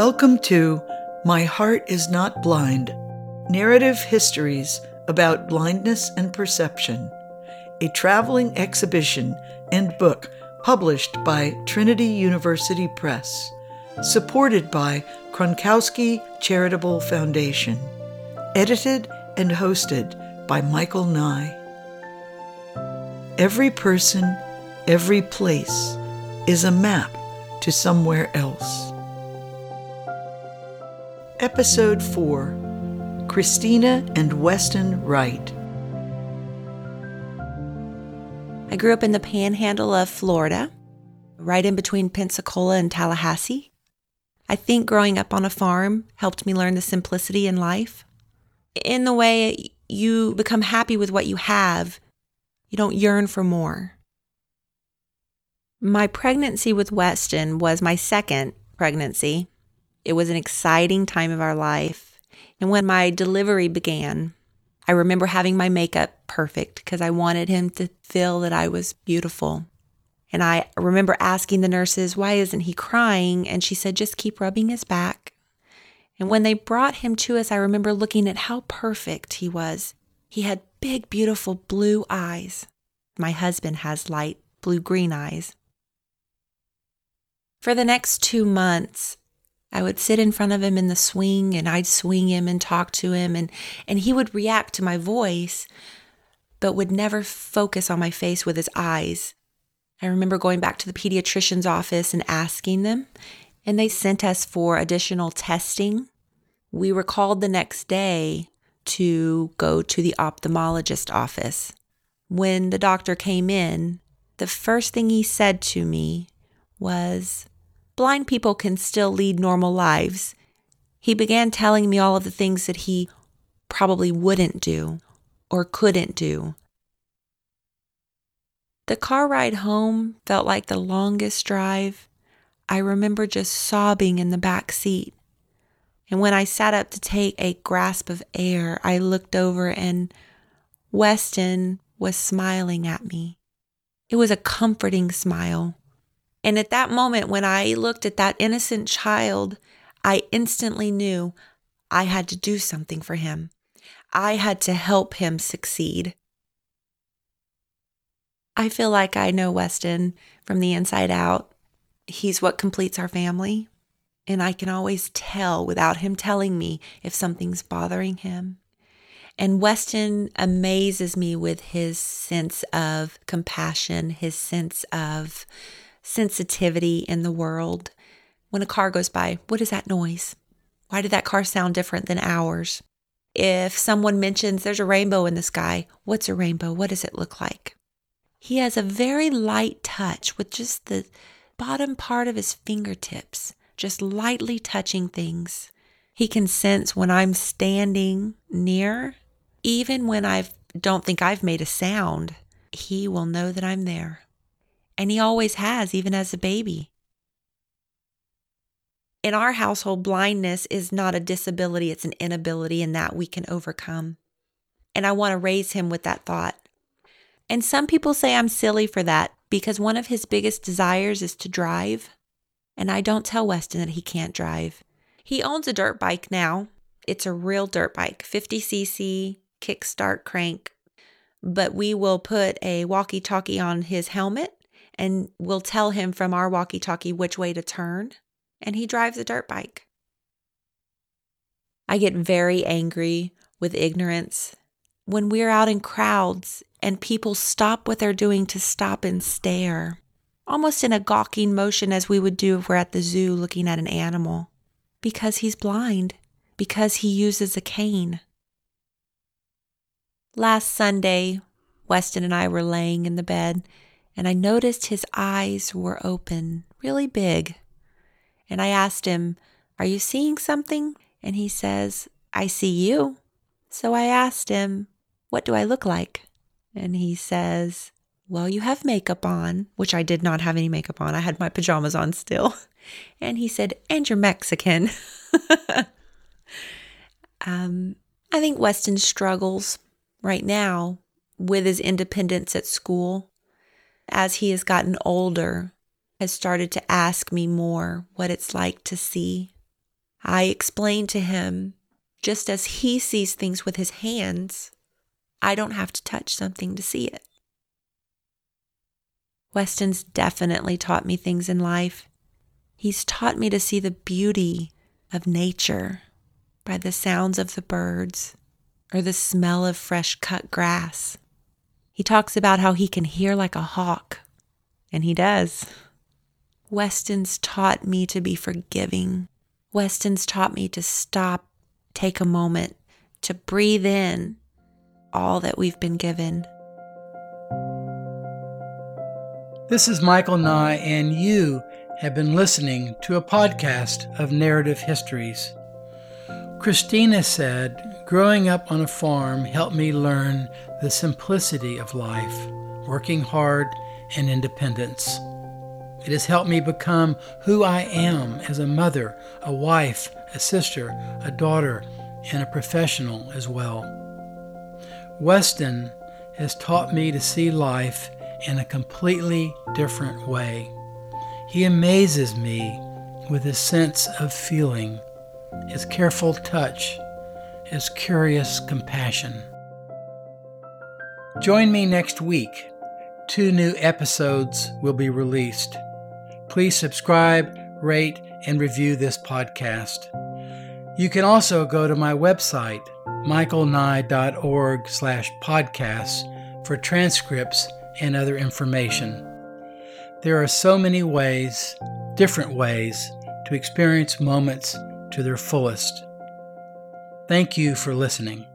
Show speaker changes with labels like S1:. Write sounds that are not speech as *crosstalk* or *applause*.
S1: Welcome to My Heart is Not Blind Narrative Histories about Blindness and Perception, a traveling exhibition and book published by Trinity University Press, supported by Kronkosky Charitable Foundation, edited and hosted by Michael Nye. Every person, every place is a map to somewhere else. Episode 4 Christina and Weston Wright.
S2: I grew up in the panhandle of Florida, right in between Pensacola and Tallahassee. I think growing up on a farm helped me learn the simplicity in life. In the way you become happy with what you have, you don't yearn for more. My pregnancy with Weston was my second pregnancy. It was an exciting time of our life. And when my delivery began, I remember having my makeup perfect because I wanted him to feel that I was beautiful. And I remember asking the nurses, Why isn't he crying? And she said, Just keep rubbing his back. And when they brought him to us, I remember looking at how perfect he was. He had big, beautiful blue eyes. My husband has light blue green eyes. For the next two months, I would sit in front of him in the swing and I'd swing him and talk to him and, and he would react to my voice, but would never focus on my face with his eyes. I remember going back to the pediatrician's office and asking them, and they sent us for additional testing. We were called the next day to go to the ophthalmologist office. When the doctor came in, the first thing he said to me was, blind people can still lead normal lives. He began telling me all of the things that he probably wouldn't do or couldn't do. The car ride home felt like the longest drive. I remember just sobbing in the back seat. And when I sat up to take a grasp of air, I looked over and Weston was smiling at me. It was a comforting smile. And at that moment, when I looked at that innocent child, I instantly knew I had to do something for him. I had to help him succeed. I feel like I know Weston from the inside out. He's what completes our family. And I can always tell without him telling me if something's bothering him. And Weston amazes me with his sense of compassion, his sense of sensitivity in the world. When a car goes by, what is that noise? Why did that car sound different than ours? If someone mentions there's a rainbow in the sky, what's a rainbow? What does it look like? He has a very light touch with just the bottom part of his fingertips, just lightly touching things. He can sense when I'm standing near, even when I don't think I've made a sound, he will know that I'm there and he always has, even as a baby. In our household, blindness is not a disability, it's an inability, and that we can overcome. And I want to raise him with that thought. And some people say I'm silly for that because one of his biggest desires is to drive. And I don't tell Weston that he can't drive. He owns a dirt bike now. It's a real dirt bike, 50cc, kickstart crank. But we will put a walkie talkie on his helmet and we'll tell him from our walkie talkie which way to turn, and he drives a dirt bike. I get very angry with ignorance when we're out in crowds and people stop what they're doing to stop and stare, almost in a gawking motion as we would do if we're at the zoo looking at an animal, because he's blind, because he uses a cane. Last Sunday, Weston and I were laying in the bed and I noticed his eyes were open, really big. And I asked him, Are you seeing something? And he says, I see you. So I asked him, What do I look like? And he says, Well, you have makeup on, which I did not have any makeup on. I had my pajamas on still. *laughs* And he said, And you're Mexican. *laughs* um, I think Weston struggles right now with his independence at school as he has gotten older, has started to ask me more what it's like to see. I explain to him just as he sees things with his hands, I don't have to touch something to see it. Weston's definitely taught me things in life. He's taught me to see the beauty of nature by the sounds of the birds or the smell of fresh cut grass. He talks about how he can hear like a hawk, and he does. Weston's taught me to be forgiving. Weston's taught me to stop, take a moment, to breathe in all that we've been given.
S3: This is Michael Nye, and you have been listening to a podcast of narrative histories. Christina said, Growing up on a farm helped me learn the simplicity of life, working hard, and independence. It has helped me become who I am as a mother, a wife, a sister, a daughter, and a professional as well. Weston has taught me to see life in a completely different way. He amazes me with his sense of feeling, his careful touch, his curious compassion. Join me next week. Two new episodes will be released. Please subscribe, rate, and review this podcast. You can also go to my website, michaelnye.org slash podcasts for transcripts and other information. There are so many ways, different ways, to experience moments to their fullest. Thank you for listening.